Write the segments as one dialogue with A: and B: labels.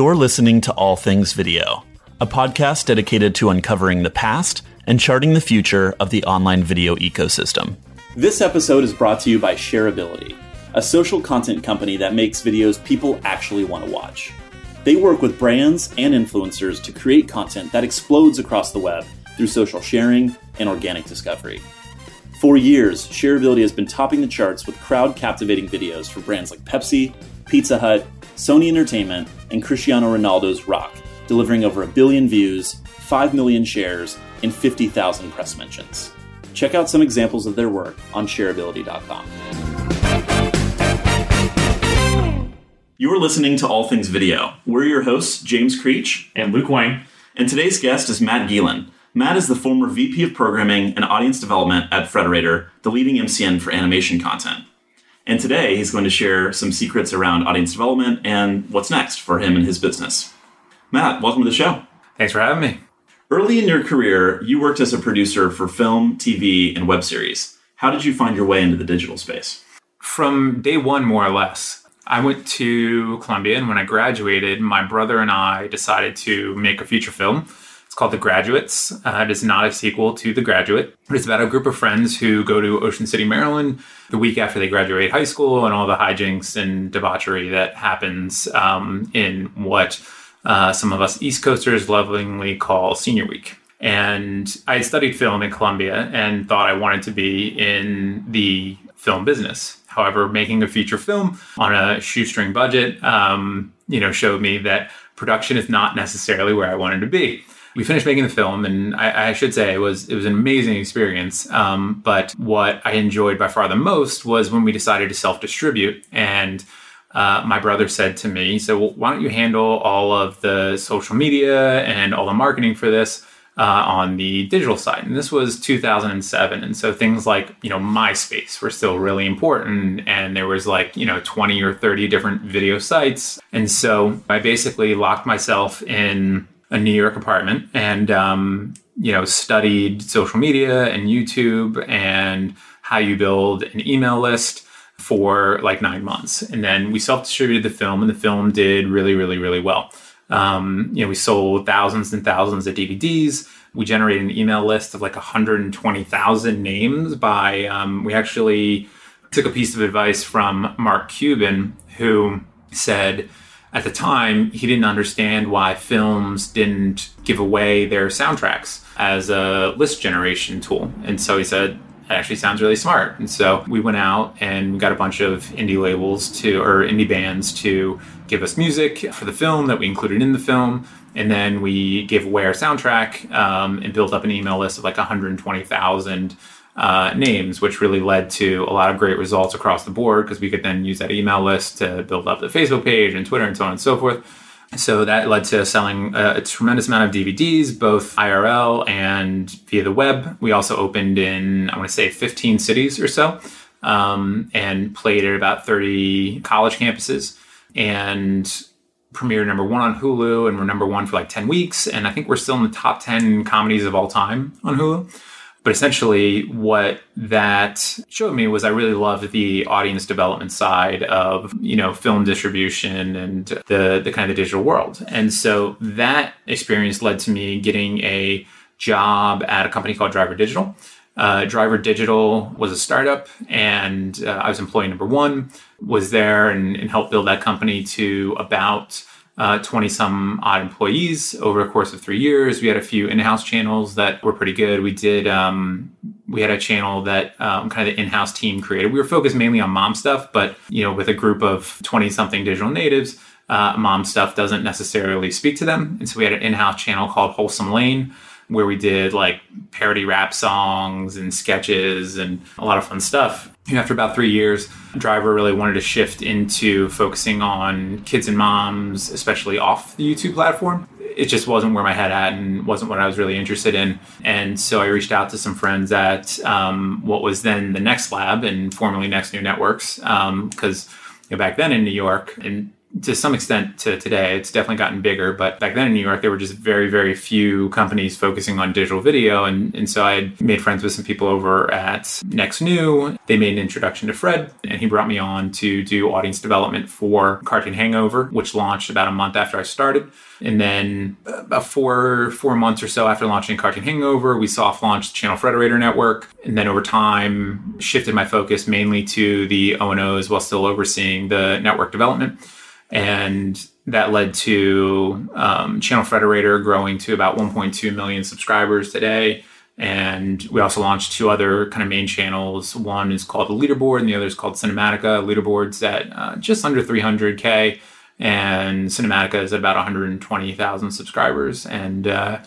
A: You're listening to All Things Video, a podcast dedicated to uncovering the past and charting the future of the online video ecosystem. This episode is brought to you by Shareability, a social content company that makes videos people actually want to watch. They work with brands and influencers to create content that explodes across the web through social sharing and organic discovery. For years, Shareability has been topping the charts with crowd captivating videos for brands like Pepsi, Pizza Hut, Sony Entertainment, and Cristiano Ronaldo's Rock, delivering over a billion views, 5 million shares, and 50,000 press mentions. Check out some examples of their work on shareability.com. You're listening to All Things Video. We're your hosts, James Creech
B: and Luke Wang.
A: And today's guest is Matt Gielen. Matt is the former VP of Programming and Audience Development at Frederator, the leading MCN for animation content. And today he's going to share some secrets around audience development and what's next for him and his business. Matt, welcome to the show.
B: Thanks for having me.
A: Early in your career, you worked as a producer for film, TV, and web series. How did you find your way into the digital space?
B: From day one, more or less. I went to Columbia, and when I graduated, my brother and I decided to make a feature film called The Graduates. Uh, it is not a sequel to The Graduate, it's about a group of friends who go to Ocean City, Maryland, the week after they graduate high school, and all the hijinks and debauchery that happens um, in what uh, some of us East Coasters lovingly call Senior Week. And I studied film in Columbia and thought I wanted to be in the film business. However, making a feature film on a shoestring budget, um, you know, showed me that production is not necessarily where I wanted to be we finished making the film, and I, I, should say it was it was an amazing experience. Um, but what I enjoyed by far the most was when we decided to self distribute, and uh, my brother said to me, "So well, why don't you handle all of the social media and all the marketing for this?" Uh, on the digital side. And this was 2007. And so things like, you know, MySpace were still really important. And there was like, you know, 20 or 30 different video sites. And so I basically locked myself in a New York apartment and um, you know studied social media and YouTube and how you build an email list for like nine months, and then we self distributed the film, and the film did really, really, really well. Um, you know, we sold thousands and thousands of DVDs. We generated an email list of like 120,000 names by. Um, we actually took a piece of advice from Mark Cuban, who said at the time, he didn't understand why films didn't give away their soundtracks as a list generation tool. And so he said, it actually sounds really smart. And so we went out and got a bunch of indie labels to, or indie bands to give us music for the film that we included in the film. And then we gave away our soundtrack um, and built up an email list of like 120,000 uh, names, which really led to a lot of great results across the board because we could then use that email list to build up the Facebook page and Twitter and so on and so forth. So that led to selling a, a, tremendous amount of DVDs, both IRL and via the web. We also opened in, I want to say, 15 cities or so, um, and played at about 30 college campuses. And premiered number one on Hulu, and we're number one for like 10 weeks. And I think we're still in the top 10 comedies of all time on Hulu. But essentially, what that showed me was I really loved the audience development side of you know film distribution and the the kind of the digital world. And so that experience led to me getting a job at a company called Driver Digital. Uh, Driver Digital was a startup, and uh, I was employee number one. Was there and, and helped build that company to about 20 uh, some odd employees over a course of three years. We had a few in-house channels that were pretty good. We did, um, we had a channel that um, kind of the in-house team created. We were focused mainly on mom stuff, but you know, with a group of 20 something digital natives, uh, mom stuff doesn't necessarily speak to them. And so we had an in-house channel called Wholesome Lane where we did like parody rap songs and sketches and a lot of fun stuff. After about three years, Driver really wanted to shift into focusing on kids and moms, especially off the YouTube platform. It just wasn't where my head at and wasn't what I was really interested in. And so I reached out to some friends at um, what was then the Next Lab and formerly Next New Networks, because um, you know, back then in New York, and to some extent to today. It's definitely gotten bigger, but back then in New York, there were just very, very few companies focusing on digital video. And, and so I made friends with some people over at Next New. They made an introduction to Fred, and he brought me on to do audience development for Cartoon Hangover, which launched about a month after I started. And then uh, about four four months or so after launching Cartoon Hangover, we soft launched Channel Frederator Network. And then over time, shifted my focus mainly to the O&Os while still overseeing the network development and that led to um, Channel Frederator growing to about 1.2 million subscribers today. And we also launched two other kind of main channels. One is called the Leaderboard, and the other is called Cinematica. Leaderboard's at uh, just under 300k, and Cinematica is at about 120,000 subscribers. And uh,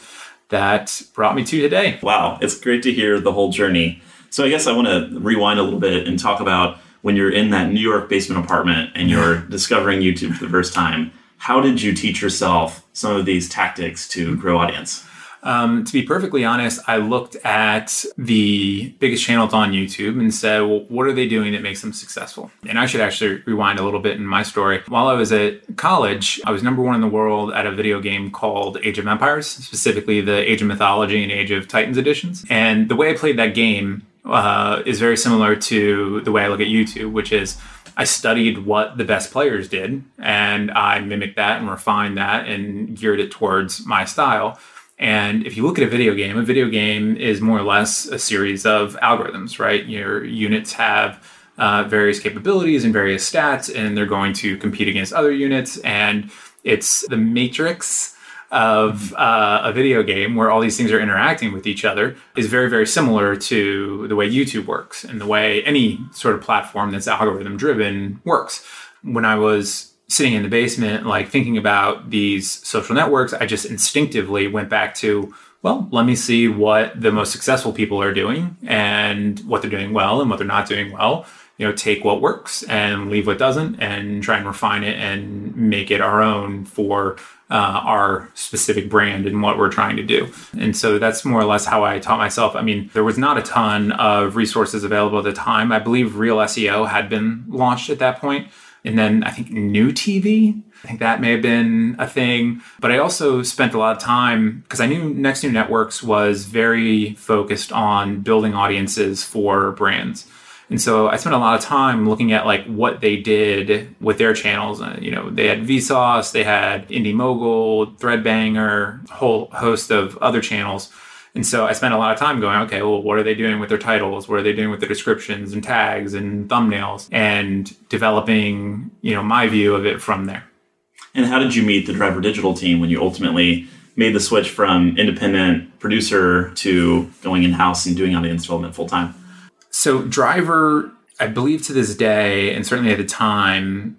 B: that brought me to today.
A: Wow, it's great to hear the whole journey. So I guess I want to rewind a little bit and talk about when you're in that New York basement apartment and you're discovering YouTube for the first time, how did you teach yourself some of these tactics to grow audience?
B: Um, to be perfectly honest, I looked at the biggest channels on YouTube and said, well, what are they doing that makes them successful? And I should actually rewind a little bit in my story. While I was at college, I was number one in the world at a video game called Age of Empires, specifically the Age of Mythology and Age of Titans editions. And the way I played that game uh, is very similar to the way I look at YouTube, which is I studied what the best players did and I mimicked that and refined that and geared it towards my style. And if you look at a video game, a video game is more or less a series of algorithms, right? Your units have uh, various capabilities and various stats, and they're going to compete against other units. And it's the matrix of uh, a video game where all these things are interacting with each other is very, very similar to the way YouTube works and the way any sort of platform that's algorithm driven works. When I was sitting in the basement, like thinking about these social networks, I just instinctively went back to, well, let me see what the most successful people are doing and what they're doing well and what they're not doing well. You know, take what works and leave what doesn't and try and refine it and make it our own for uh, our specific brand and what we're trying to do. And so that's more or less how I taught myself. I mean, there was not a ton of resources available at the time. I believe ReelSEO had been launched at that. And then I think NewTeeVee, I think that may have been a thing. But I also spent a lot of time because I knew Next New Networks was very focused on building audiences for brands. And so I spent a lot of time looking at like what they did with their channels. Uh, you know, they had Vsauce, they had IndyMogul, Threadbanger, a whole host of other channels. And so I spent a lot of time going, okay, well, what are they doing with their titles? What are they doing with their descriptions and tags and thumbnails and developing, you know, my view of it from there.
A: And how did you meet the Driver Digital team when you ultimately made the switch from independent producer to going in house and doing audience development full time?
B: So Driver, I believe to this day, and certainly at the time,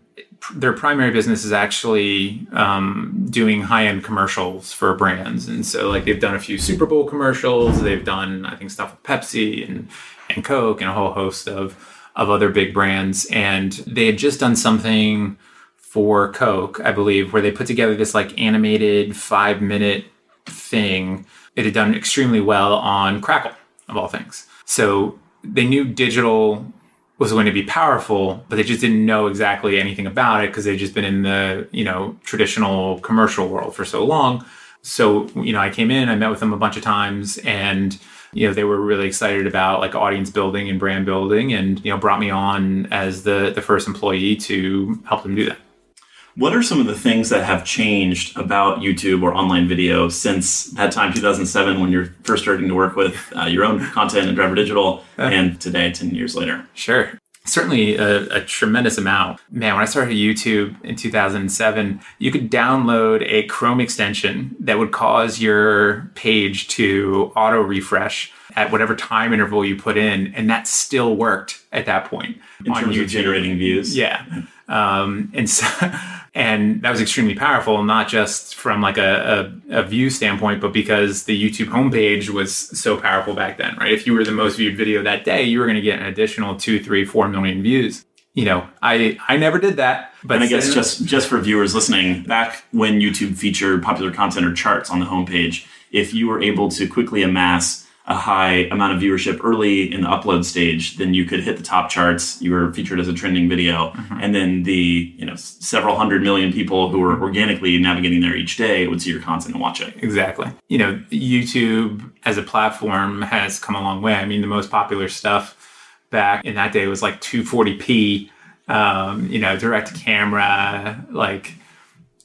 B: their primary business is actually um, doing high-end commercials for brands, and so like they've done a few Super Bowl commercials. They've done I think stuff with Pepsi and and Coke and a whole host of of other big brands, and they had just done something for Coke, I believe, where they put together this like animated five-minute thing. It had done extremely well on Crackle of all things. So they knew digital was going to be powerful, but they just didn't know exactly anything about it because they'd just been in the, you know, traditional commercial world for so long. So, you know, I came in, I met with them a bunch of times and, you know, they were really excited about like audience building and brand building and, you know, brought me on as the the first employee to help them do that.
A: What are some of the things that have changed about YouTube or online video since that time, 2007, when you're first starting to work with uh, your own content and Driver Digital, and today, 10 years later?
B: Sure. Certainly a, a, tremendous amount. Man, when I started YouTube in 2007, you could download a Chrome extension that would cause your page to auto refresh at whatever time interval you put in, and that still worked at that point.
A: In terms YouTube. of generating views?
B: Yeah. Um, and so, and that was extremely powerful, not just from like a, a, a, view standpoint, but because the YouTube homepage was so powerful back then, right? If you were the most viewed video that day, you were going to get an additional two, three, four million views. You know, I I never did that.
A: But and I guess just just for viewers listening, back when YouTube featured popular content or charts on the homepage, if you were able to quickly amass a high amount of viewership early in the upload stage, then you could hit the top charts. You were featured as a trending video, mm-hmm. and then the you know several hundred million people who were organically navigating there each day would see your content and watch it.
B: Exactly. You know, YouTube as a platform has come a long way. I mean, the most popular stuff back in that day was like 240p. Um, you know, direct camera, like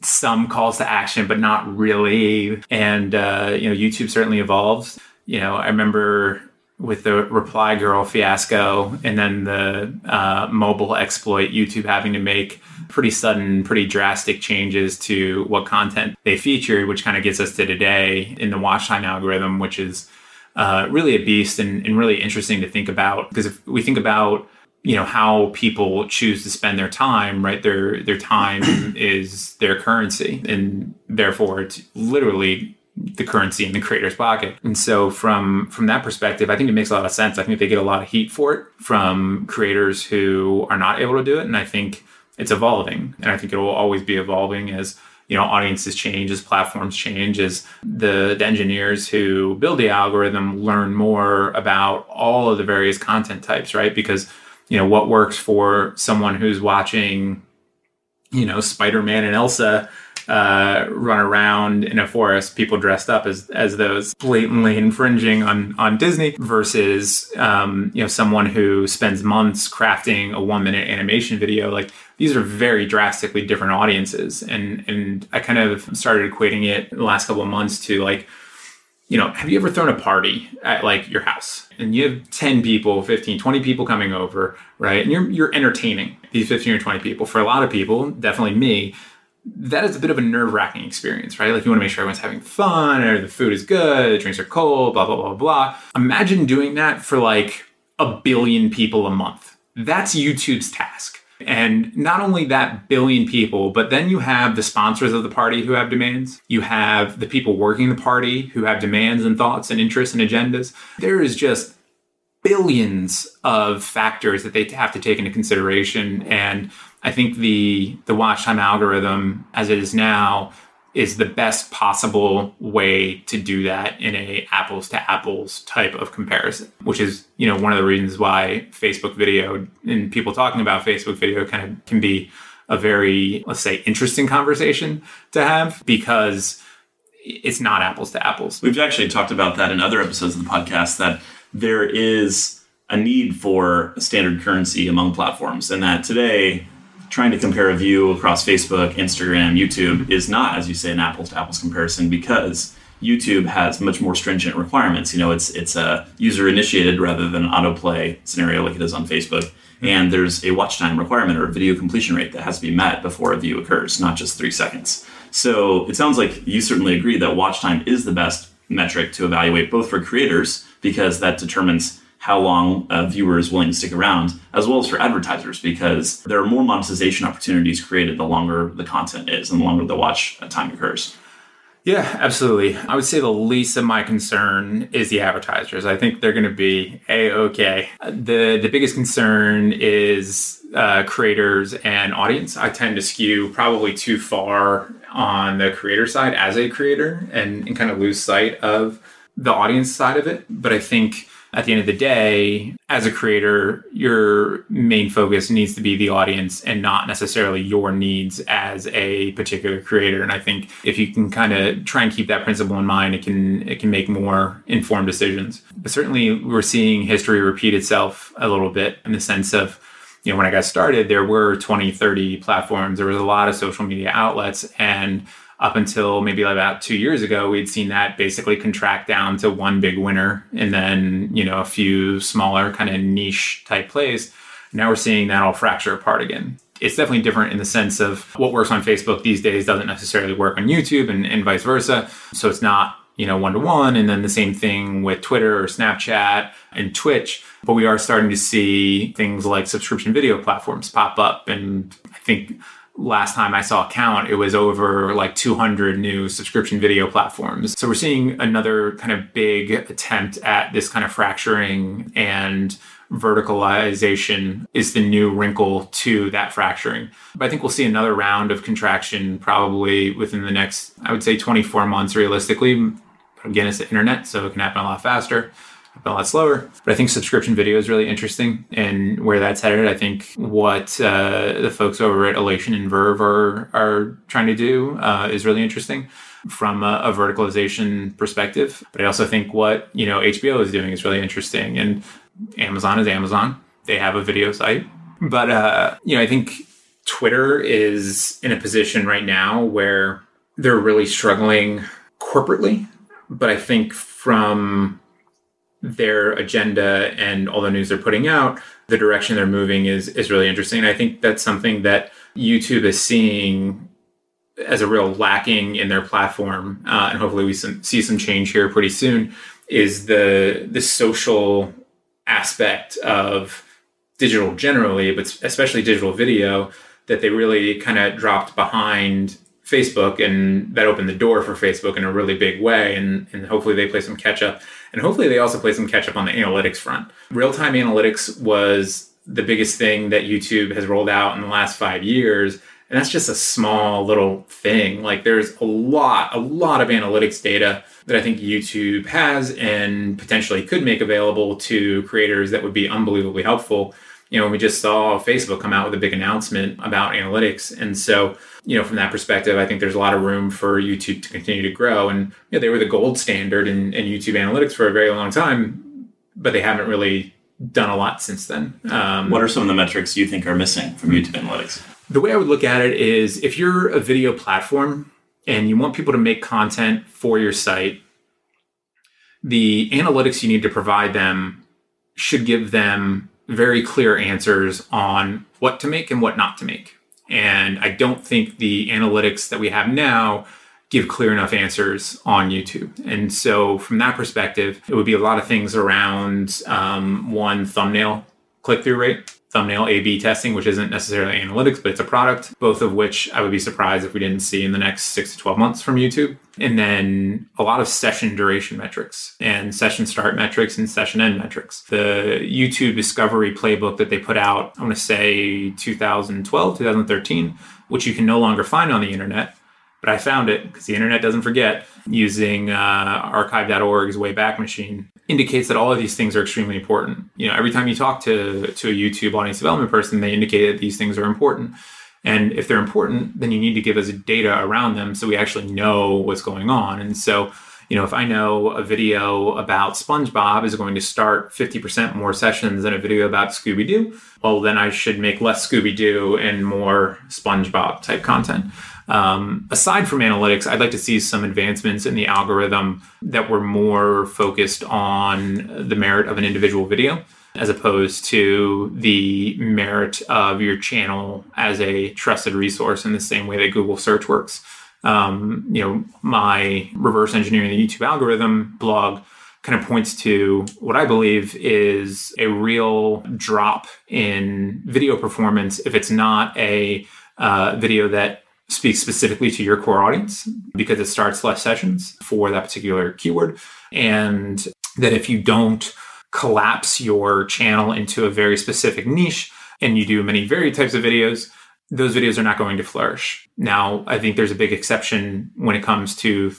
B: some calls to action, but not really. And uh, you know, YouTube certainly evolved you know, I remember with the reply girl fiasco and then the uh, mobile exploit, YouTube having to make pretty sudden, pretty drastic changes to what content they featured, which kind of gets us to today in the watch time algorithm, which is uh, really a beast and, and really interesting to think about. Because if we think about you know how people choose to spend their time right their their time is their currency and therefore it's literally the currency in the creator's pocket. And so from from that perspective, I think it makes a lot of sense. I think they get a lot of heat for it from creators who are not able to do it. And I think it's evolving. And I think it will always be evolving as you know audiences change as platforms change as the, the engineers who build the algorithm learn more about all of the various content types right because you know what works for someone who's watching you know spider-man and elsa uh, run around in a forest, people dressed up as as those blatantly infringing on on Disney, versus um, you know someone who spends months crafting a one minute animation video. Like these are very drastically different audiences, and and I kind of started equating it the last couple of months to like you know, have you ever thrown a party at like your house and you have 10 people, 15, 20 people coming over, right? And you're you're entertaining these 15 or 20 people. For a lot of people, definitely me, that is a bit of a nerve wracking experience, right? Like you want to make sure everyone's having fun or the food is good, the drinks are cold, blah, blah, blah, blah. Imagine doing that for like a billion people a month. That's YouTube's task. And not only that billion people, but then you have the sponsors of the party who have demands. You have the people working the party who have demands and thoughts and interests and agendas. There is just billions of factors that they have to take into consideration. And I think the the watch time algorithm as it is now is the best possible way to do that in a apples to apples type of comparison which is you know one of the reasons why facebook video and people talking about facebook video kind of can be a very let's say interesting conversation to have because it's not apples to apples.
A: We've actually talked about that in other episodes of the podcast that there is a need for a standard currency among platforms and that today trying to compare a view across Facebook, Instagram, YouTube is not, as you say, an apples to apples comparison because YouTube has much more stringent requirements. You know, it's it's a user initiated rather than an autoplay scenario like it is on Facebook. And there's a watch time requirement or video completion rate that has to be met before a view occurs, not just three seconds. So it sounds like you certainly agree that watch time is the best metric to evaluate both for creators because that determines how long a viewer is willing to stick around, as well as for advertisers, because there are more monetization opportunities created the longer the content is and the longer the watch time occurs.
B: Yeah, absolutely. I would say the least of my concern is the advertisers. I think they're going to be a okay. The the biggest concern is uh, creators and audience. I tend to skew probably too far on the creator side as a creator and, and kind of lose sight of the audience side of it. But I think at the end of the day, as a creator, your main focus needs to be the audience and not necessarily your needs as a particular creator. And I think if you can kind of try and keep that principle in mind, it can it can make more informed decisions. But certainly we're seeing history repeat itself a little bit in the sense of you know when I got started, there were 20, 30 platforms, there was a lot of social media outlets and up until maybe about two years ago, we'd seen that basically contract down to one big winner and then, you know, a few smaller kind of niche type plays. Now we're seeing that all fracture apart again. It's definitely different in the sense of what works on Facebook these days doesn't necessarily work on YouTube and, and vice versa. So it's not, you know, one to one. And then the same thing with Twitter or Snapchat and Twitch. But we are starting to see things like subscription video platforms pop up. And I think last time I saw a count, it was over like 200 new subscription video platforms. So we're seeing another kind of big attempt at this kind of fracturing and verticalization is the new wrinkle to that fracturing. But I think we'll see another round of contraction probably within the next, I would say 24 months realistically. Again, it's the internet, so it can happen a lot faster. A lot slower. But I think subscription video is really interesting and where that's headed. I think what uh, the folks over at Elation and Verve are, are trying to do uh, is really interesting from a, a, verticalization perspective. But I also think what you know HBO is doing is really interesting, and Amazon is Amazon. They have a video site, but uh, you know I think Twitter is in a position right now where they're really struggling corporately. But I think from their agenda and all the news they're putting out, the direction they're moving is is really interesting. And I think that's something that YouTube is seeing as a real lacking in their platform, uh, and hopefully we some, see some change here pretty soon. Is the the social aspect of digital generally, but especially digital video, that they really kind of dropped behind Facebook, and that opened the door for Facebook in a really big way. And, and hopefully they play some catch up. And hopefully they also play some catch up on the analytics front. Real time analytics was the biggest thing that YouTube has rolled out in the last five years. And that's just a small little thing. Like there's a lot, a lot of analytics data that I think YouTube has and potentially could make available to creators that would be unbelievably helpful you know, we just saw Facebook come out with a big announcement about analytics. And so, you know, from that perspective, I think there's a lot of room for YouTube to continue to grow. And, you know, they were the gold standard in, in YouTube analytics for a very long time, but they haven't really done a lot since then.
A: Um, what are some of the metrics you think are missing from YouTube analytics?
B: The way I would look at it is if you're a video platform and you want people to make content for your site, the analytics you need to provide them should give them very clear answers on what to make and what not to make. And I don't think the analytics that we have now give clear enough answers on YouTube. And so, from that perspective, it would be a lot of things around um, one thumbnail click through rate thumbnail A B testing, which isn't necessarily analytics, but it's a product, both of which I would be surprised if we didn't see in the next six to 12 months from YouTube. And then a lot of session duration metrics and session start metrics and session end metrics. The YouTube discovery playbook that they put out, I want to say 2012, 2013, which you can no longer find on the internet. But I found it because the internet doesn't forget using uh, archive.org's Wayback Machine indicates that all of these things are extremely important. You know, every time you talk to to a YouTube audience development person, they indicate that these things are important. And if they're important, then you need to give us data around them so we actually know what's going on. And so, you know, if I know a video about SpongeBob is going to start 50% more sessions than a video about Scooby Doo, well, then I should make less Scooby Doo and more SpongeBob type content. Um, aside from analytics, I'd like to see some advancements in the algorithm that were more focused on the merit of an individual video as opposed to the merit of your channel as a trusted resource in the same way that Google search works. Um, you know, my reverse engineering the YouTube algorithm blog kind of points to what I believe is a real drop in video performance if it's not a uh, video that speaks specifically to your core audience because it starts less sessions for that particular keyword. And that if you don't collapse your channel into a very specific niche and you do many varied types of videos, those videos are not going to flourish. Now, I think there's a big exception when it comes to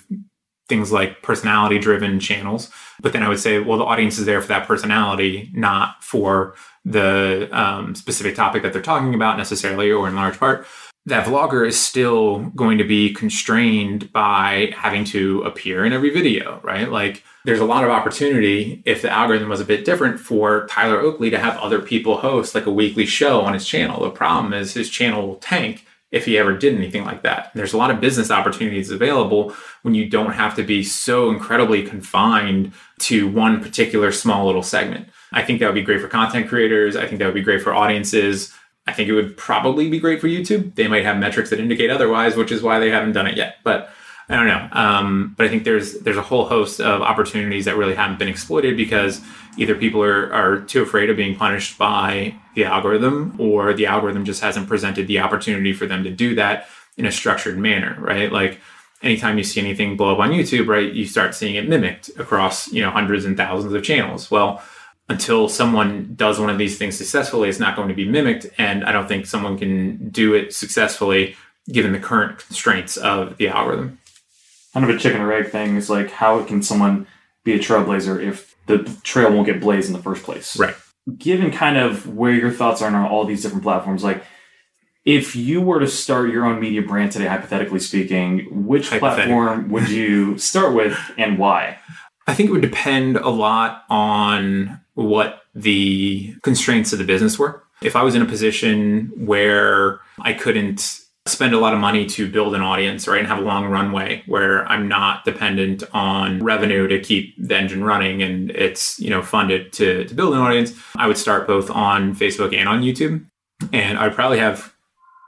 B: things like personality driven channels. But then I would say, well, the audience is there for that personality, not for the um, specific topic that they're talking about necessarily, or in large part that vlogger is still going to be constrained by having to appear in every video, right? Like there's a lot of opportunity if the algorithm was a bit different for Tyler Oakley to have other people host like a weekly show on his channel. The problem is his channel will tank if he ever did anything like that. There's a lot of business opportunities available when you don't have to be so incredibly confined to one particular small little segment. I think that would be great for content creators. I think that would be great for audiences. I think it would probably be great for YouTube. They might have metrics that indicate otherwise, which is why they haven't done it yet. But I don't know. Um, but I think there's there's a whole host of opportunities that really haven't been exploited because either people are, are too afraid of being punished by the algorithm, or the algorithm just hasn't presented the opportunity for them to do that in a structured manner, right? Like anytime you see anything blow up on YouTube, right, you start seeing it mimicked across you know hundreds and thousands of channels. Well until someone does one of these things successfully, it's not going to be mimicked. And I don't think someone can do it successfully given the current constraints of the algorithm.
C: Kind of a chicken or egg thing is like, how can someone be a trailblazer if the trail won't get blazed in the first place.
B: Right.
C: Given kind of where your thoughts are on all these different platforms, like if you were to start your own media brand today, hypothetically speaking, which platform would you start with and why?
B: I think it would depend a lot on what the constraints of the business were. If I was in a position where I couldn't spend a lot of money to build an audience, right, and have a long runway where I'm not dependent on revenue to keep the engine running and it's, you know, funded to, to build an audience, I would start both on Facebook and on YouTube. And I'd probably have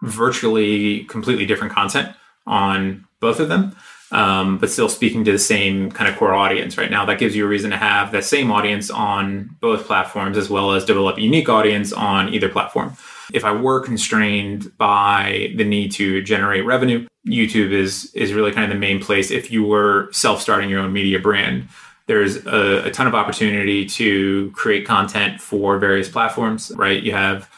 B: virtually completely different content on both of them um, but still speaking to the same kind of core audience right now. That gives you a reason to have that same audience on both platforms as well as develop a unique audience on either platform. If I were constrained by the need to generate revenue, YouTube is is really kind of the main place. If you were self-starting your own media brand, there's a, a ton of opportunity to create content for various platforms, right? You have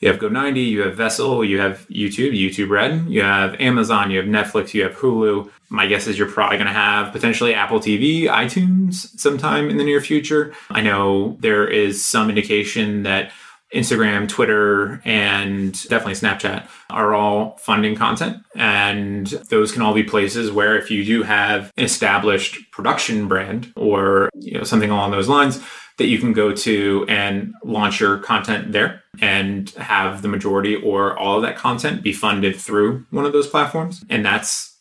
B: you have Go90, you have Vessel, you have YouTube, YouTube Red, you have Amazon, you have Netflix, you have Hulu. My guess is you're probably going to have potentially Apple TV, iTunes sometime in the near future. I know there is some indication that Instagram, Twitter, and definitely Snapchat are all funding content. And those can all be places where if you do have an established production brand or you know something along those lines, that you can go to and launch your content there and have the majority or all of that content be funded through one of those platforms. And that's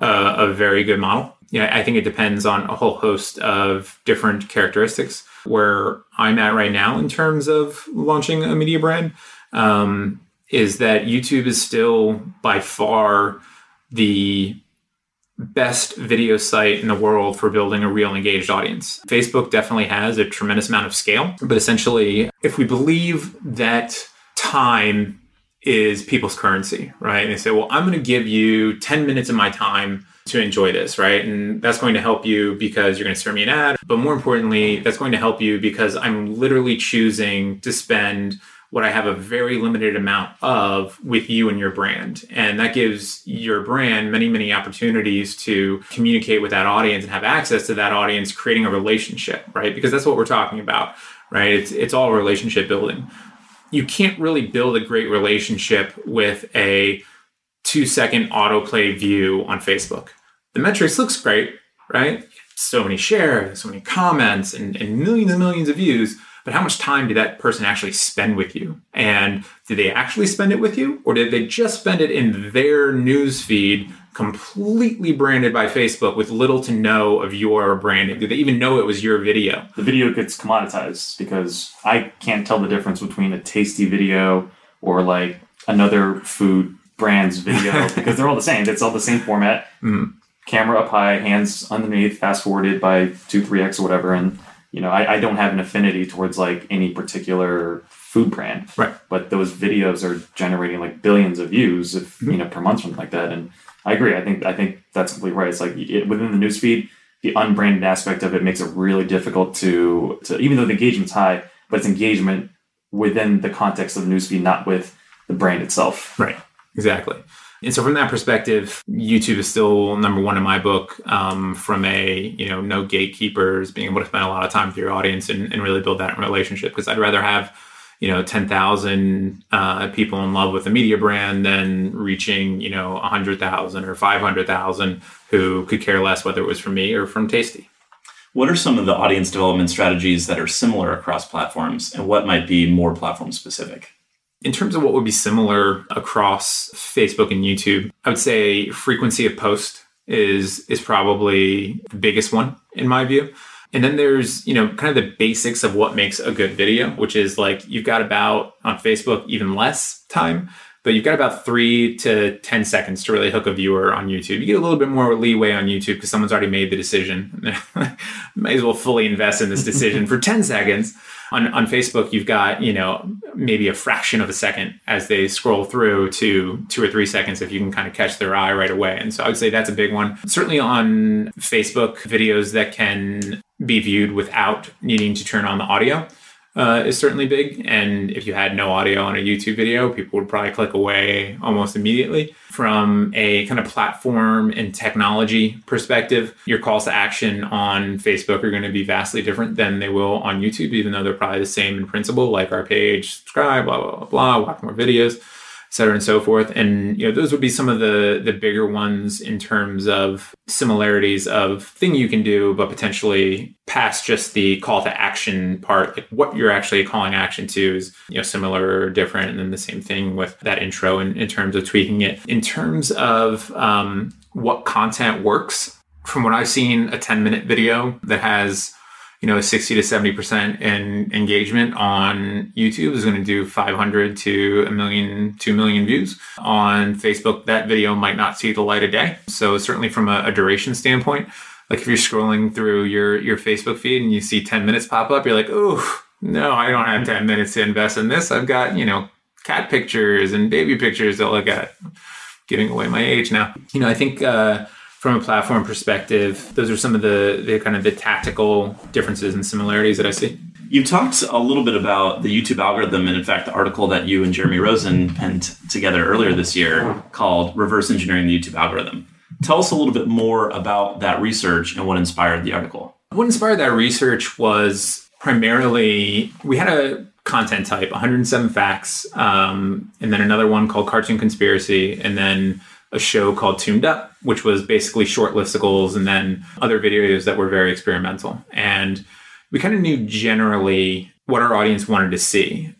B: a, a very good model. Yeah, I think it depends on a whole host of different characteristics. Where I'm at right now in terms of launching a media brand um, is that YouTube is still by far the best video site in the world for building a real engaged audience. Facebook definitely has a tremendous amount of scale, but essentially, if we believe that time is people's currency, right? And they say, well, I'm going to give you 10 minutes of my time to enjoy this, right? And that's going to help you because you're going to serve me an ad. But more importantly, that's going to help you because I'm literally choosing to spend what I have a very limited amount of with you and your brand. And that gives your brand many, many opportunities to communicate with that audience and have access to that audience, creating a relationship, right? Because that's what we're talking about, right? It's, it's all relationship building. You can't really build a great relationship with a two second autoplay view on Facebook. The metrics looks great, right? So many shares, so many comments, and, and millions and millions of views but how much time did that person actually spend with you? And did they actually spend it with you? Or did they just spend it in their news feed completely branded by Facebook with little to no of your branding? Did they even know it was your video?
C: The video gets commoditized because I can't tell the difference between a tasty video or like another food brand's video because they're all the same. It's all the same format. Mm. Camera up high, hands underneath, fast forwarded by two, three X or whatever. And you know, I, I don't have an affinity towards like any particular food brand.
B: Right.
C: But those videos are generating like billions of views, if mm-hmm. you know, per month, something like that. And I agree. I think I think that's completely right. It's like it, within the newsfeed, the unbranded aspect of it makes it really difficult to to even though the engagement's high, but it's engagement within the context of the newsfeed, not with the brand itself.
B: Right. Exactly. And so from that perspective, YouTube is still number one in my book um, from a, you know, no gatekeepers, being able to spend a lot of time with your audience and, and really build that relationship. Because I'd rather have, you know, 10,000 uh, people in love with a media brand than reaching, you know, 100,000 or 500,000 who could care less whether it was from me or from Tasty.
A: What are some of the audience development strategies that are similar across platforms and what might be more platform specific?
B: In terms of what would be similar across Facebook and YouTube, I would say frequency of post is is probably the biggest one in my view. And then there's, you know, kind of the basics of what makes a good video, which is like you've got about on Facebook even less time, but you've got about three to 10 seconds to really hook a viewer on YouTube. You get a little bit more leeway on YouTube because someone's already made the decision. Might as well fully invest in this decision for 10 seconds on, on Facebook, you've got, you know, maybe a fraction of a second as they scroll through to two or three seconds if you can kind of catch their eye right away. And so I would say that's a big one. Certainly on Facebook, videos that can be viewed without needing to turn on the audio uh, is certainly big. And if you had no audio on a YouTube video, people would probably click away almost immediately. From a kind of platform and technology perspective, your calls to action on Facebook are going to be vastly different than they will on YouTube, even though they're probably the same in principle, like our page, subscribe, blah, blah, blah, blah, watch more videos cetera and so forth. And you know, those would be some of the the bigger ones in terms of similarities of thing you can do, but potentially past just the call to action part, like what you're actually calling action to is you know similar or different. And then the same thing with that intro in, in terms of tweaking it. In terms of um, what content works, from what I've seen, a 10 minute video that has you know, 60 to 70% in engagement on YouTube is going to do 500 to a million, 2 million views. On Facebook, that video might not see the light of day. So certainly from a, a duration standpoint, like if you're scrolling through your, your Facebook feed and you see 10 minutes pop up, you're like, oh, no, I don't have 10 minutes to invest in this. I've got, you know, cat pictures and baby pictures to look at. Giving away my age now. You know, I think, uh, from a platform perspective, those are some of the, the kind of the tactical differences and similarities that I see.
A: You talked a little bit about the YouTube algorithm, and in fact, the article that you and Jeremy Rosen penned together earlier this year called Reverse Engineering the YouTube Algorithm. Tell us a little bit more about that research and what inspired the article.
B: What inspired that research was primarily we had a content type 107 facts, um, and then another one called Cartoon Conspiracy, and then a show called Tuned Up, which was basically short listicles and then other videos that were very experimental. And we kind of knew generally what our audience wanted to see.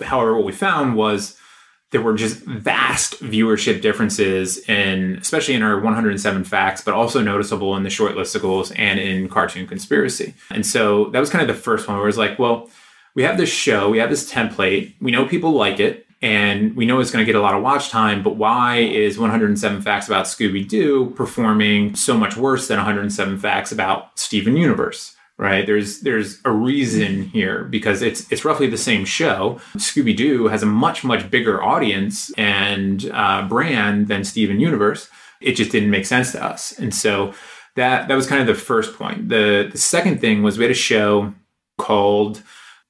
B: However, what we found was there were just vast viewership differences in especially in our 107 facts but also noticeable in the short listicles and in cartoon conspiracy and so that was kind of the first one where it was like well we have this show we have this template we know people like it and we know it's going to get a lot of watch time, but why is 107 Facts About Scooby Doo performing so much worse than 107 Facts About Steven Universe? Right? There's there's a reason here because it's it's roughly the same show. Scooby Doo has a much much bigger audience and uh, brand than Steven Universe. It just didn't make sense to us, and so that that was kind of the first point. The the second thing was we had a show called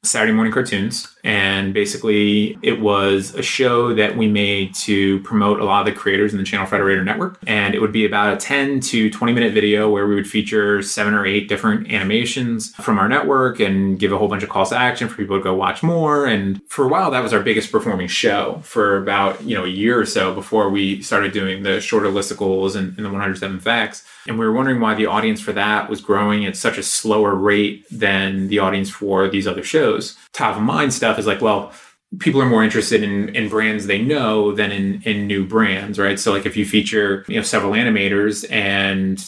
B: Saturday morning cartoons. And basically, it was a show that we made to promote a lot of the creators in the Channel Frederator network. And it would be about a 10 to 20 minute video where we would feature seven or eight different animations from our network and give a whole bunch of calls to action for people to go watch more. And for a while, that was our biggest performing show for about, you know, a year or so before we started doing the shorter listicles and, and the 107 facts. And we were wondering why the audience for that was growing at such a slower rate than the audience for these other shows. Top of mind stuff is like, well, people are more interested in, in brands they know than in, in new brands, right? So like if you feature, you know, several animators and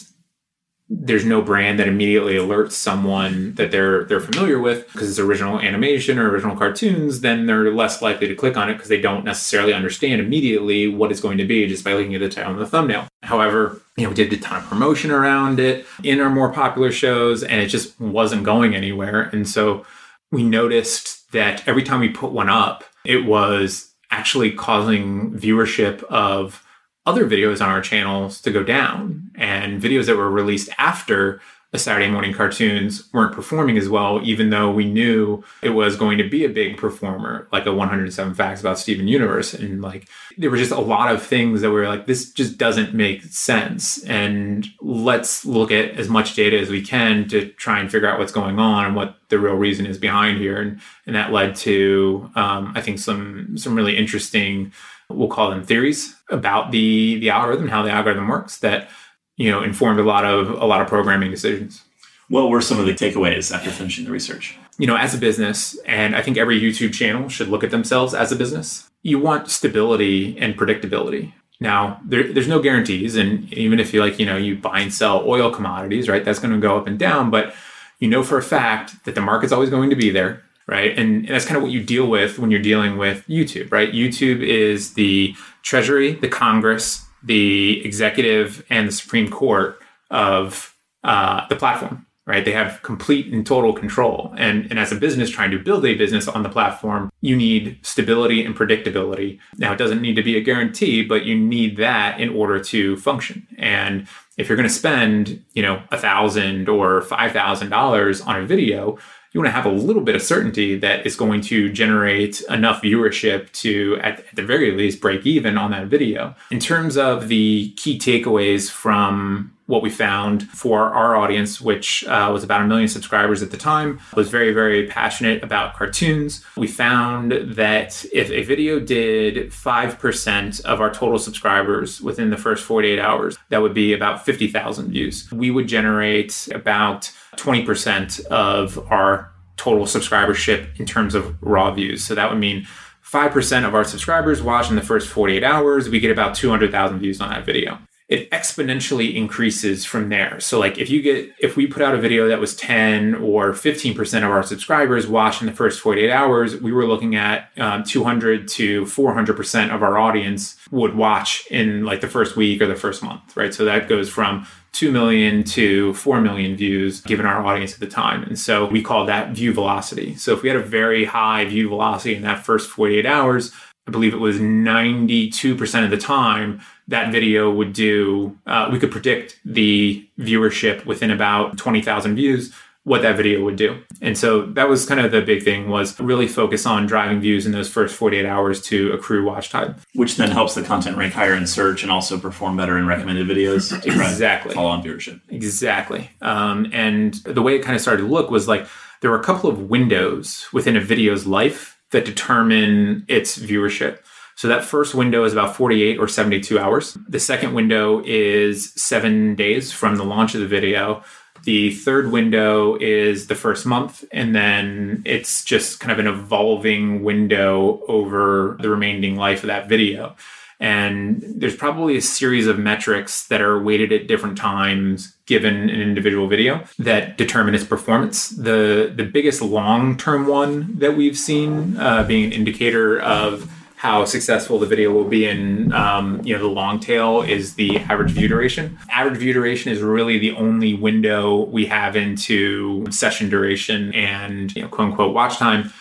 B: there's no brand that immediately alerts someone that they're they're familiar with because it's original animation or original cartoons then they're less likely to click on it because they don't necessarily understand immediately what it's going to be just by looking at the title and the thumbnail. However you know we did a ton of promotion around it in our more popular shows and it just wasn't going anywhere. And so we noticed that every time we put one up it was actually causing viewership of other videos on our channels to go down and videos that were released after the Saturday morning cartoons weren't performing as well, even though we knew it was going to be a big performer, like a 107 Facts About Steven Universe. And like, there were just a lot of things that were like, this just doesn't make sense. And let's look at as much data as we can to try and figure out what's going on and what the real reason is behind here. And, and that led to, um, I think, some, some really interesting we'll call them theories about the the algorithm, how the algorithm works that you know informed a lot of a lot of programming decisions.
A: What were some of the takeaways after finishing the research?
B: You know, as a business, and I think every YouTube channel should look at themselves as a business. You want stability and predictability. Now, there, there's no guarantees, and even if you like, you know, you buy and sell oil commodities, right? That's going to go up and down, but you know for a fact that the market's always going to be there right? And, that's kind of what you deal with when you're dealing with YouTube, right? YouTube is the Treasury, the Congress, the executive, and the Supreme Court of uh, the platform, right? They have complete and total control. And, and as a business trying to build a business on the platform, you need stability and predictability. Now, it doesn't need to be a guarantee, but you need that in order to function. And if you're going to spend, you know, a thousand or five thousand dollars on a video, you want to have a little bit of certainty that it's going to generate enough viewership to, at, at, the very least, break even on that video. In terms of the key takeaways from what we found for our audience, which uh, was about a million subscribers at the time, was very, very passionate about cartoons. We found that if a video did 5% of our total subscribers within the first 48 hours, that would be about 50,000 views. We would generate about 20% of our total subscribership in terms of raw views. So that would mean 5% of our subscribers watch in the first 48 hours. We get about 200,000 views on that video. It exponentially increases from there. So, like, if you get, if we put out a video that was 10 or 15% of our subscribers watch in the first 48 hours, we were looking at um, 200 to 400% of our audience would watch in like the first week or the first month, right? So that goes from 2 million to 4 million views given our audience at the time. And so we call that view velocity. So if we had a very high view velocity in that first 48 hours, I believe it was 92% of the time that video would do, uh, we could predict the viewership within about 20,000 views what that video would do. And so that was kind of the big thing was really focus on driving views in those first 48 hours to accrue watch time.
A: Which then helps the content rank higher in search and also perform better in recommended videos.
B: exactly.
A: Follow on viewership.
B: Exactly. Um, and the way it kind of started to look was like there were a couple of windows within a video's life that determine its viewership. So that first window is about 48 or 72 hours. The second window is seven days from the launch of the video. The third window is the first month, and then it's just kind of an evolving window over the remaining life of that video. And there's probably a series of metrics that are weighted at different times given an individual video that determine its performance. The the biggest long term one that we've seen uh, being an indicator of how successful the video will be in um, you know the long tail is the average view duration average view duration is really the only window we have into session duration and you know, quote unquote watch time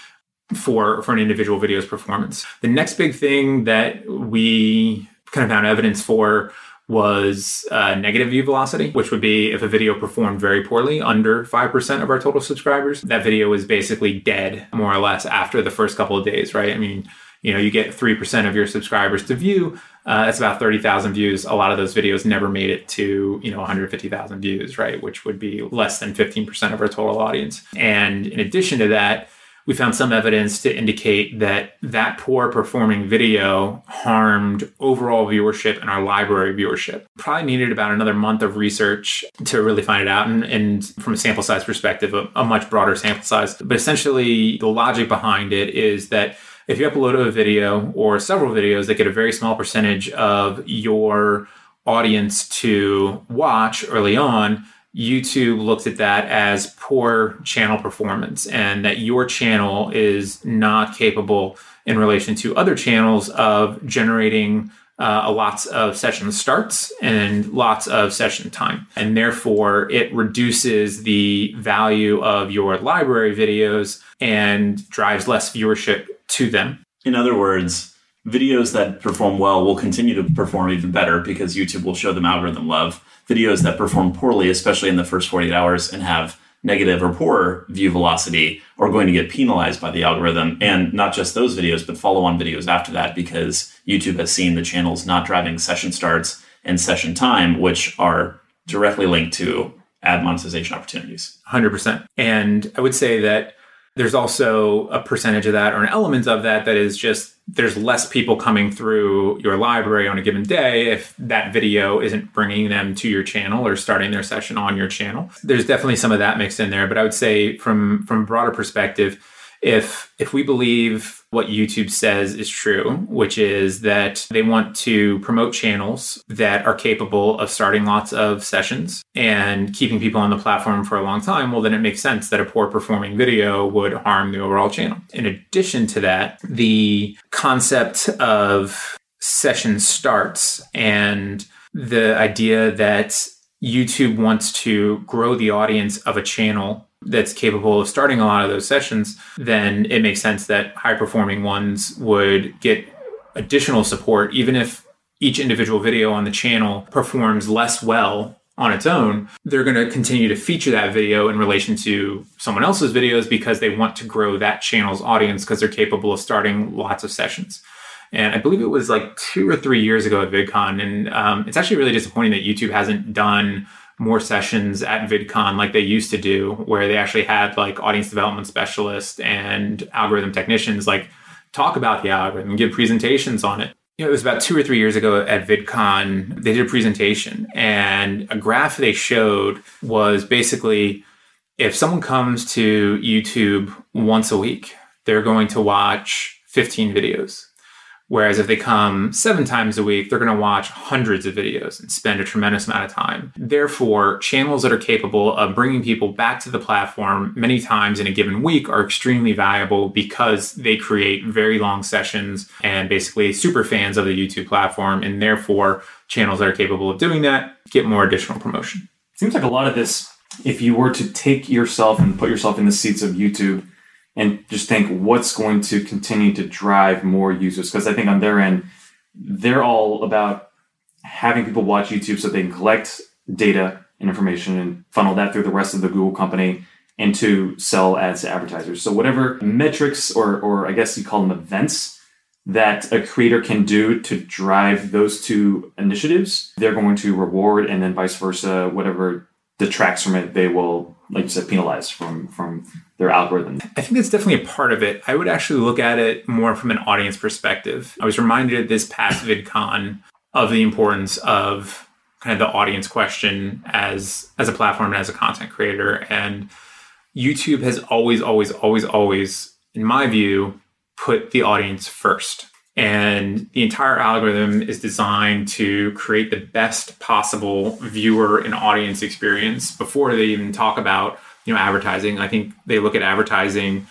B: for for an individual video's performance. The next big thing that we kind of found evidence for was uh, negative view velocity, which would be if a video performed very poorly, under 5% of our total subscribers, that video is basically dead more or less after the first couple of days, right? I mean, you know you get 3% of your subscribers to view uh, that's about 30,000 views. A lot of those videos never made it to you know 150,000 views right? Which would be less than 15% of our total audience. And in addition to that we found some evidence to indicate that that poor performing video harmed overall viewership and our library viewership. Probably needed about another month of research to really find it out, and, and from a sample size perspective, a, a much broader sample size. But essentially, the logic behind it is that if you upload a video or several videos that get a very small percentage of your audience to watch early on, YouTube looks at that as poor channel performance and that your channel is not capable in relation to other channels of generating uh, lots of session starts and lots of session time. And therefore, it reduces the value of your library videos and drives less viewership to them.
A: In other words, videos that perform well will continue to perform even better because YouTube will show them algorithm love. Videos that perform poorly, especially in the first 48 hours and have negative or poor view velocity are going to get penalized by the algorithm. And not just those videos, but follow on videos after that because YouTube has seen the channels not driving session starts and session time, which are directly linked to ad monetization opportunities.
B: 100%. And I would say that there's also a percentage of that or an element of that that is just there's less people coming through your library on a given day if that video isn't bringing them to your channel or starting their session on your channel. There's definitely some of that mixed in there, but I would say from from a broader perspective, if if we believe what YouTube says is true, which is that they want to promote channels that are capable of starting lots of sessions and keeping people on the platform for a long time, well, then it makes sense that a poor performing video would harm the overall channel. In addition to that, the concept of session starts and the idea that YouTube wants to grow the audience of a channel that's capable of starting a lot of those sessions, then it makes sense that high performing ones would get additional support, even if each individual video on the channel performs less well on its own, they're going to continue to feature that video in relation to someone else's videos because they want to grow that channel's audience because they're capable of starting lots of sessions. And I believe it was like two or three years ago at VidCon. And um, it's actually really disappointing that YouTube hasn't done more sessions at VidCon like they used to do, where they actually had like audience development specialists and algorithm technicians like talk about the algorithm, give presentations on it you know, it was about two or three years ago at VidCon. They did a presentation, and a graph they showed was basically if someone comes to YouTube once a week, they're going to watch 15 videos. Whereas if they come seven times a week, they're going to watch hundreds of videos and spend a tremendous amount of time. Therefore, channels that are capable of bringing people back to the platform many times in a given week are extremely valuable because they create very long sessions and basically super fans of the YouTube platform. And therefore, channels that are capable of doing that get more additional promotion.
C: Seems like a lot of this, if you were to take yourself and put yourself in the seats of YouTube, and just think what's going to continue to drive more users. Because I think on their end, they're all about having people watch YouTube so they can collect data and information and funnel that through the rest of the Google company and to sell ads to advertisers. So whatever metrics or or I guess you call them events that a creator can do to drive those two initiatives, they're going to reward and then vice versa, whatever detracts from it, they will, like you said, penalize from from their algorithm.
B: I think that's definitely a part of it. I would actually look at it more from an audience perspective. I was reminded this past VidCon of the importance of kind of the audience question as as a platform and as a content creator. And YouTube has always, always, always, always, in my view, put the audience first. And the entire algorithm is designed to create the best possible viewer and audience experience before they even talk about you know advertising. I think they look at advertising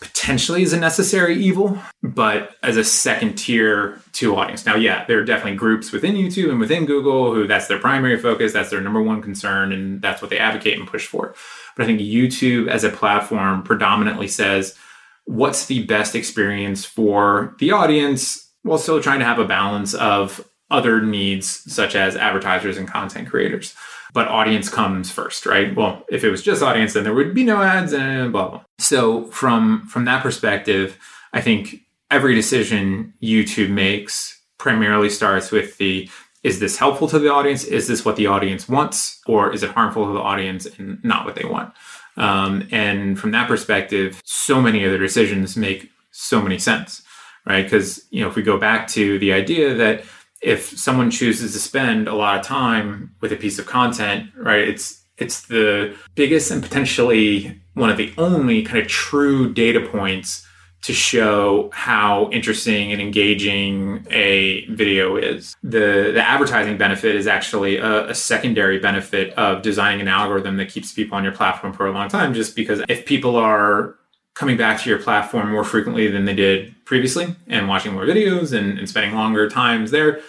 B: potentially as a necessary evil, but as a second tier to audience. Now, yeah, there are definitely groups within YouTube and within Google who that's their primary focus, that's their number one concern, and that's what they advocate and push for. But I think YouTube as a platform predominantly says, what's the best experience for the audience while still trying to have a balance of other needs such as advertisers and content creators. But audience comes first, right? Well, if it was just audience, then there would be no ads and blah blah. So from from that perspective, I think every decision YouTube makes primarily starts with the is this helpful to the audience? Is this what the audience wants? Or is it harmful to the audience and not what they want? Um, and from that perspective, so many of the decisions make so many sense, right? Because you know, if we go back to the idea that if someone chooses to spend a lot of time with a piece of content, right, it's it's the biggest and potentially one of the only kind of true data points to show how interesting and engaging a video is. The the advertising benefit is actually a, a, secondary benefit of designing an algorithm that keeps people on your platform for a long time. Just because if people are coming back to your platform more frequently than they did previously and watching more videos and, and spending longer times there,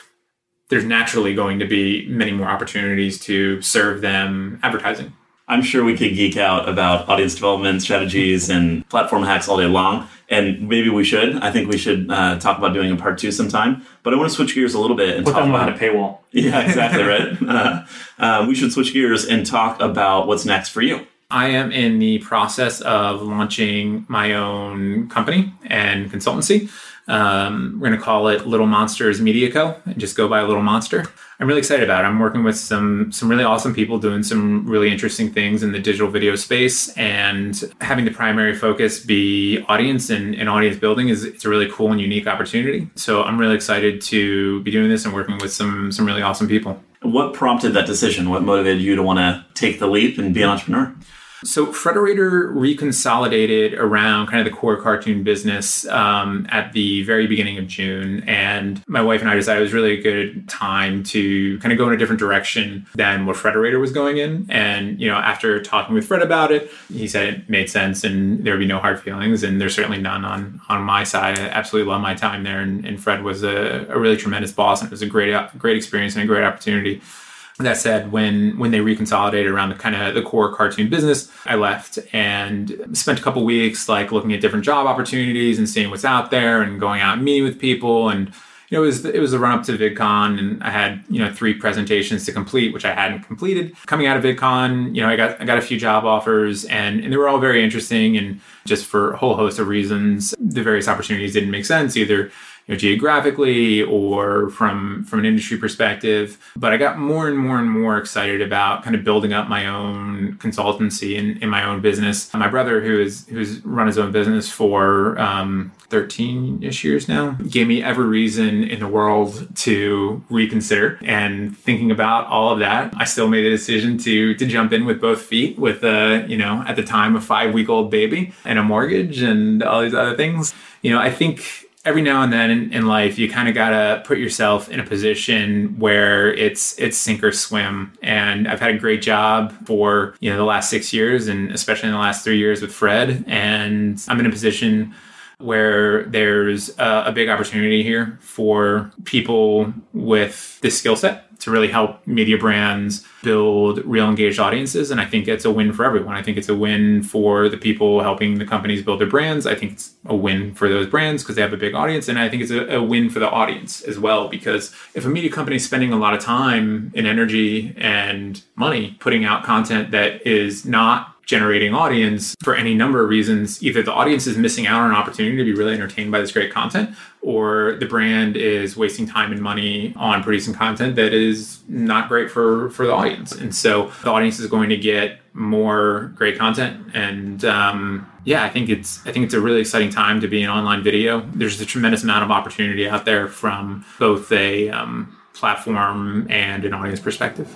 B: there's naturally going to be many more opportunities to serve them advertising.
A: I'm sure we could geek out about audience development strategies and platform hacks all day long, and maybe we should. I think we should uh, talk about doing a part two sometime. But I want to switch gears a little bit and
C: Put
A: talk about
C: a paywall.
A: Yeah, exactly right. uh, uh, we should switch gears and talk about what's next for you.
B: I am in the process of launching my own company and consultancy. Um, we're going to call it Little Monsters Media Co. and just go by Little Monster. I'm really excited about it. I'm working with some some really awesome people doing some really interesting things in the digital video space, and having the primary focus be audience and, and audience building is it's a really cool and unique opportunity. So I'm really excited to be doing this and working with some some really awesome people.
A: What prompted that decision? What motivated you to want to take the leap and be an entrepreneur?
B: So Frederator reconsolidated around kind of the core cartoon business um, at the very beginning of June, and my wife and I decided it was really a good time to kind of go in a different direction than what Frederator was going in. And you know, after talking with Fred about it, he said it made sense and there would be no hard feelings, and there's certainly none on on my side. I absolutely love my time there, and, and Fred was a, a really tremendous boss, and it was a great great experience and a great opportunity. That said, when when they reconsolidated around the kind of the core cartoon business, I left and spent a couple weeks like looking at different job opportunities and seeing what's out there and going out and meeting with people and you know, it was it was a run up to VidCon, and I had you know three presentations to complete, which I hadn't completed. Coming out of VidCon, you know, I got I got a few job offers, and and they were all very interesting, and just for a whole host of reasons, the various opportunities didn't make sense either you know, geographically or from from an industry perspective. But I got more and more and more excited about kind of building up my own consultancy in, in my own business. My brother, who is who's run his own business for um, 13 ish years now, gave me every reason in the world to reconsider. And thinking about all of that, I still made the decision to to jump in with both feet with a, you know, at the time a five week old baby and a mortgage and all these other things. You know, I think every now and then in, in life you kind of got to put yourself in a position where it's it's sink or swim. And i've had a great job for you know the last six years and especially in the last three years with fred. And i'm in a position where there's a, a big opportunity here for people with this skill set to really help media brands build real engaged audiences. And I think it's a win for everyone. I think it's a win for the people helping the companies build their brands. I think it's a win for those brands because they have a big audience. And I think it's a, a, win for the audience as well, because if a media company is spending a lot of time and energy and money putting out content that is not generating audience for any number of reasons. Either the audience is missing out on an opportunity to be really entertained by this great content, or the brand is wasting time and money on producing content that is not great for for the audience. And so the audience is going to get more great content. And um, yeah, I think it's I think it's a really exciting time to be in online video. There's a tremendous amount of opportunity out there from both a um, platform and an audience perspective.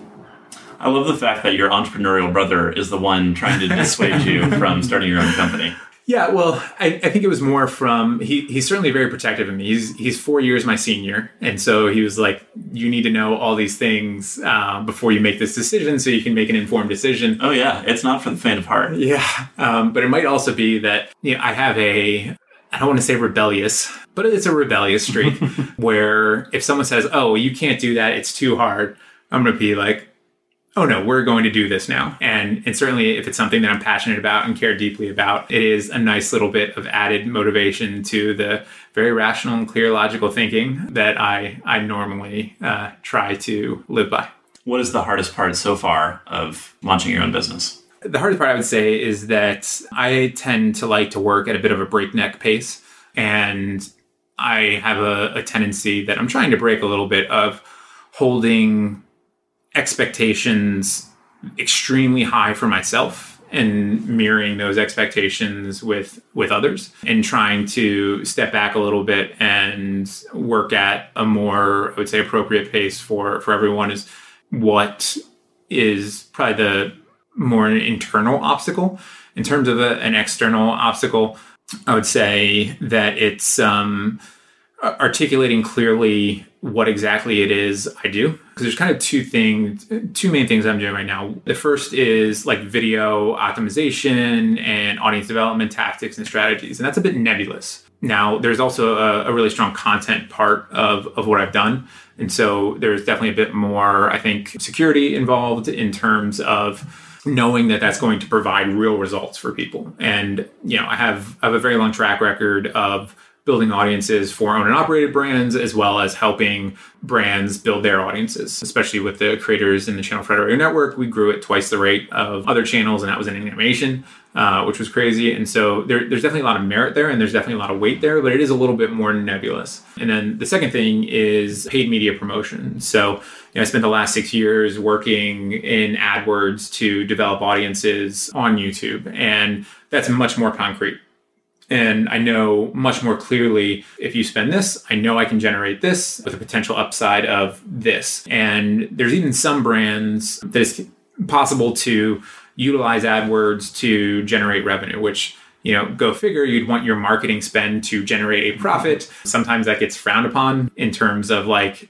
A: I love the fact that your entrepreneurial brother is the one trying to dissuade you from starting your own company.
B: Yeah, well, I, I, think it was more from he, he's certainly very protective of me. He's he's four years my senior, and so he was like, "You need to know all these things uh, before you make this decision, so you can make an informed decision."
A: Oh yeah, it's not for the faint of heart.
B: Yeah, um, but it might also be that you know I have a I don't want to say rebellious, but it's a rebellious streak where if someone says, "Oh, you can't do that; it's too hard," I'm going to be like, oh no, we're going to do this now. And, and certainly if it's something that I'm passionate about and care deeply about, it is a nice little bit of added motivation to the very rational and clear logical thinking that I, I normally uh, try to live by.
A: What is the hardest part so far of launching your own business?
B: The hardest part I would say is that I tend to like to work at a bit of a breakneck pace. And I have a, a tendency that I'm trying to break a little bit of holding expectations extremely high for myself and mirroring those expectations with with others and trying to step back a little bit and work at a more i would say appropriate pace for for everyone is what is probably the more internal obstacle. In terms of a, an external obstacle i would say that it's um, articulating clearly what exactly it is I do. Because there's kind of two things, two main things I'm doing right now. The first is like video optimization and audience development tactics and strategies. And that's a bit nebulous. Now, there's also a, a really strong content part of, of what I've done. And so there's definitely a bit more, I think, security involved in terms of knowing that that's going to provide real results for people. And, you know, I have, I have a very long track record of building audiences for owned and operated brands, as well as helping brands build their audiences, especially with the creators in the Channel Frederator Network. We grew at twice the rate of other channels, and that was in animation, uh, which was crazy. And so there, there's definitely a lot of merit there, and there's definitely a lot of weight there, but it is a little bit more nebulous. And then the second thing is paid media promotion. So you know, I spent the last six years working in AdWords to develop audiences on YouTube, and that's much more concrete and I know much more clearly if you spend this, I know I can generate this with a potential upside of this. And there's even some brands that it's possible to utilize AdWords to generate revenue, which you know, go figure, you'd want your marketing spend to generate a profit. Sometimes that gets frowned upon in terms of like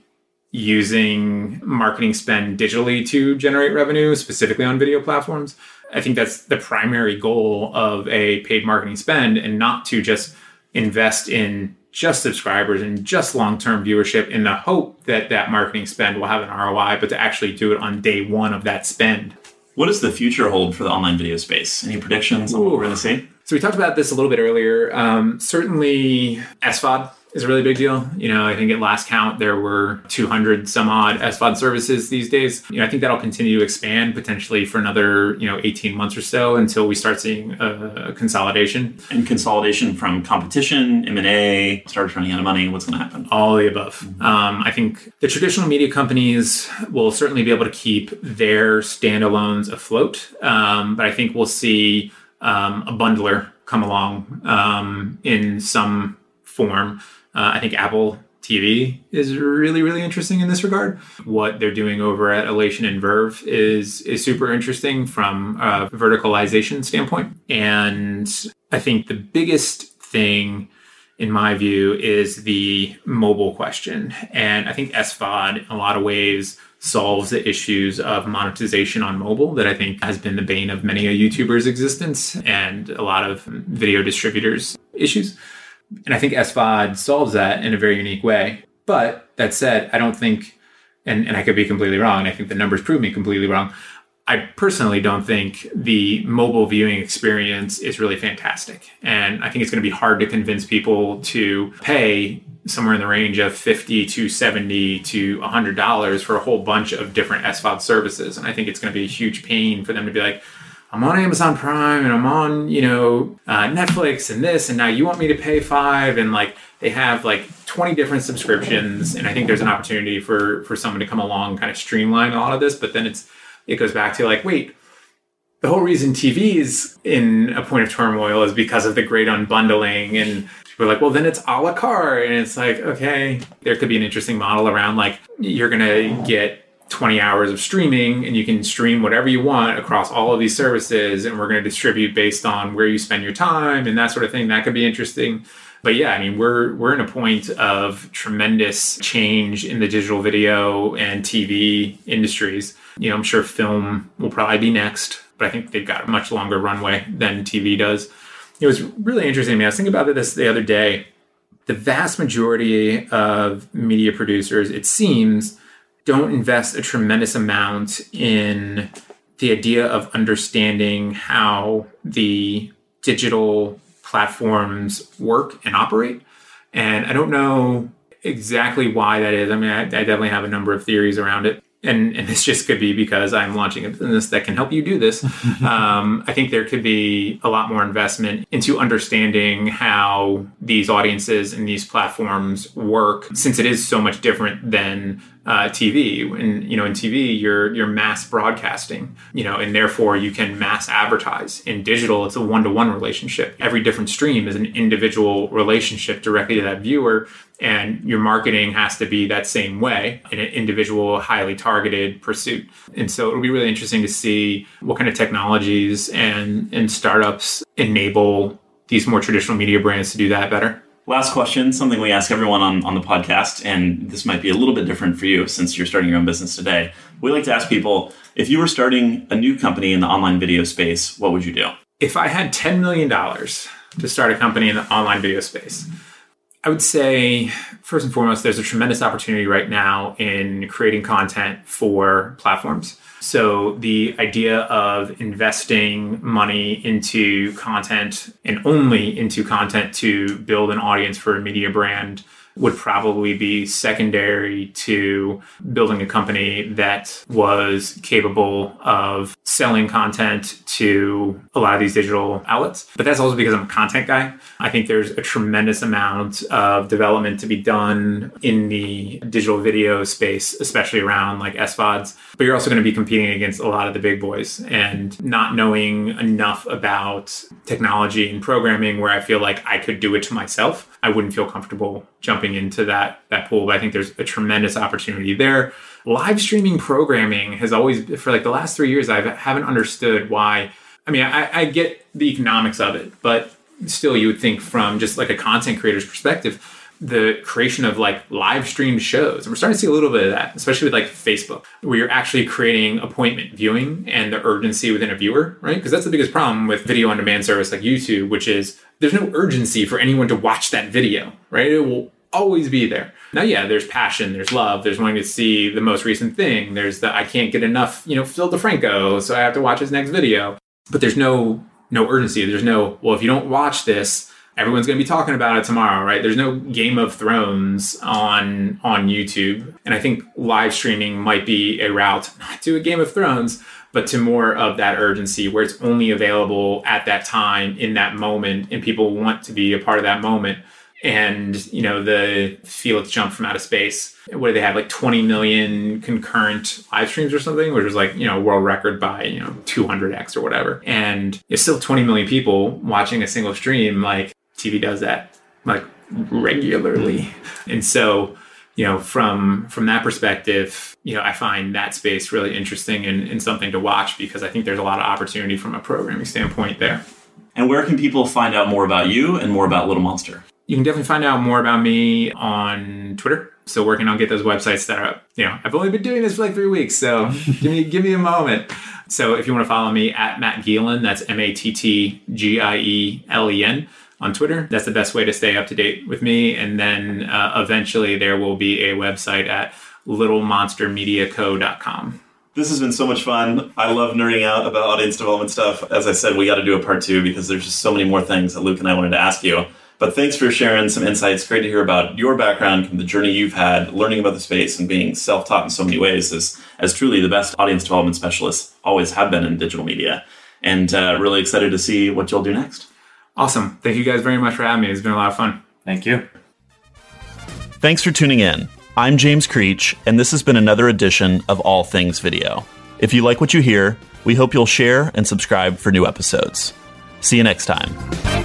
B: using marketing spend digitally to generate revenue, specifically on video platforms. I think that's the primary goal of a paid marketing spend and not to just invest in just subscribers and just long-term viewership in the hope that that marketing spend will have an ROI, but to actually do it on day one of that spend.
A: What does the future hold for the online video space? Any predictions on what we're going to see?
B: So we talked about this a little bit earlier. Um, certainly, SVOD is a really big deal. You know, I think at last count there were 200 some odd SVOD services these days. You know, I think that'll continue to expand potentially for another you know 18 months or so until we start seeing a consolidation.
A: And consolidation from competition, M and A, starts running out of money. What's going to happen?
B: All the above. Mm-hmm. Um, I think the traditional media companies will certainly be able to keep their standalones afloat, um, but I think we'll see um, a bundler come along um, in some form. Uh, I think Apple TV is really, really interesting in this regard. What they're doing over at Ellation and VRV is is super interesting from a verticalization standpoint. And I think the biggest thing in my view is the mobile question. And I think SVOD in a lot of ways solves the issues of monetization on mobile that I think has been the bane of many a YouTuber's existence and a lot of video distributors' issues. And I think SVOD solves that in a very unique way. But that said, I don't think, and, and I could be completely wrong, I think the numbers prove me completely wrong. I personally don't think the mobile viewing experience is really fantastic. And I think it's going to be hard to convince people to pay somewhere in the range of 50 to 70 to 100 dollars for a whole bunch of different SVOD services. And I think it's going to be a huge pain for them to be like, I'm on Amazon Prime and I'm on, you know, uh, Netflix and this, and now you want me to pay five, and like they have like 20 different subscriptions, and I think there's an opportunity for for someone to come along, kind of streamline a lot of this. But then it's it goes back to like, wait, the whole reason TV is in a point of turmoil is because of the great unbundling and we're like, well, then it's a la carte. And it's like, okay, there could be an interesting model around like you're going to get 20 hours of streaming and you can stream whatever you want across all of these services. And we're going to distribute based on where you spend your time and that sort of thing. That could be interesting. But yeah, I mean, we're we're in a point of tremendous change in the digital video and TV industries. You know, I'm sure film will probably be next, but I think they've got a much longer runway than TV does. It was really interesting. I, mean, I was thinking about this the other day. The vast majority of media producers, it seems, don't invest a tremendous amount in the idea of understanding how the digital platforms work and operate. And I don't know exactly why that is. I mean, I, I definitely have a number of theories around it and, and this just could be because I'm launching a business that can help you do this. um, I think there could be a lot more investment into understanding how these audiences and these platforms work, since it is so much different than uh, TV. And you know, in TV, you're you're mass broadcasting, you know, and therefore you can mass advertise. In digital, it's a one to one relationship. Every different stream is an individual relationship directly to that viewer, and your marketing has to be that same way in an individual, highly targeted pursuit. And so it'll be really interesting to see what kind of technologies and and startups enable these more traditional media brands to do that better.
A: Last question, something we ask everyone on, on the podcast, and this might be a little bit different for you since you're starting your own business today. We like to ask people if you were starting a new company in the online video space, what would you do?
B: If I had $10 million to start a company in the online video space, I would say, first and foremost, there's a tremendous opportunity right now in creating content for platforms. So the idea of investing money into content and only into content to build an audience for a media brand would probably be secondary to building a company that was capable of selling content to a lot of these digital outlets. But that's also because I'm a content guy. I think there's a tremendous amount of development to be done in the digital video space, especially around like SVODs. But you're also going to be competing against a lot of the big boys and not knowing enough about technology and programming where I feel like I could do it to myself. I wouldn't feel comfortable jumping into that that pool. But I think there's a tremendous opportunity there. Live streaming programming has always, for like the last three years, I haven't understood why. I mean, I, I get the economics of it, but still, you would think from just like a content creator's perspective, the creation of like live streamed shows. And we're starting to see a little bit of that, especially with like Facebook, where you're actually creating appointment viewing and the urgency within a viewer, right? Because that's the biggest problem with video on demand service like YouTube, which is there's no urgency for anyone to watch that video, right? It will always be there. Now, yeah, there's passion, there's love, there's wanting to see the most recent thing. There's the I can't get enough, you know, Phil DeFranco, so I have to watch his next video. But there's no no urgency. There's no well, if you don't watch this, everyone's going to be talking about it tomorrow, right? There's no Game of Thrones on on YouTube, and I think live streaming might be a route not to a Game of Thrones, but to more of that urgency where it's only available at that time in that moment, and people want to be a part of that moment. And you know the Felix jump from outer space. What do they have? Like 20 million concurrent live streams or something, which was like you know world record by you know 200x or whatever. And it's still 20 million people watching a single stream. Like TV does that like regularly. Mm-hmm. And so, you know, from from that perspective, you know, I find that space really interesting and, and something to watch because I think there's a lot of opportunity from a programming standpoint there.
A: And where can people find out more about you and more about Little Monster?
B: You can definitely find out more about me on Twitter. Still working on get those websites set up. You know, I've only been doing this for like three weeks, so give me give me a moment. So if you want to follow me at Matt Gielen, that's M A T T G I E L E N on Twitter. That's the best way to stay up to date with me. And then uh, eventually there will be a website at littlemonstermediaco.com.
A: This has been so much fun. I love nerding out about audience development stuff. As I said, we got to do a part two because there's just so many more things that Luke and I wanted to ask you. But thanks for sharing some insights. Great to hear about your background and the journey you've had, learning about the space and being self-taught in so many ways as, as truly the best audience development specialists always have been in digital media. And uh, really excited to see what you'll do next.
B: Awesome. Thank you guys very much for having me. It's been a lot of fun.
C: Thank you.
A: Thanks for tuning in. I'm James Creech, and this has been another edition of All Things Video. If you like what you hear, we hope you'll share and subscribe for new episodes. See you next time.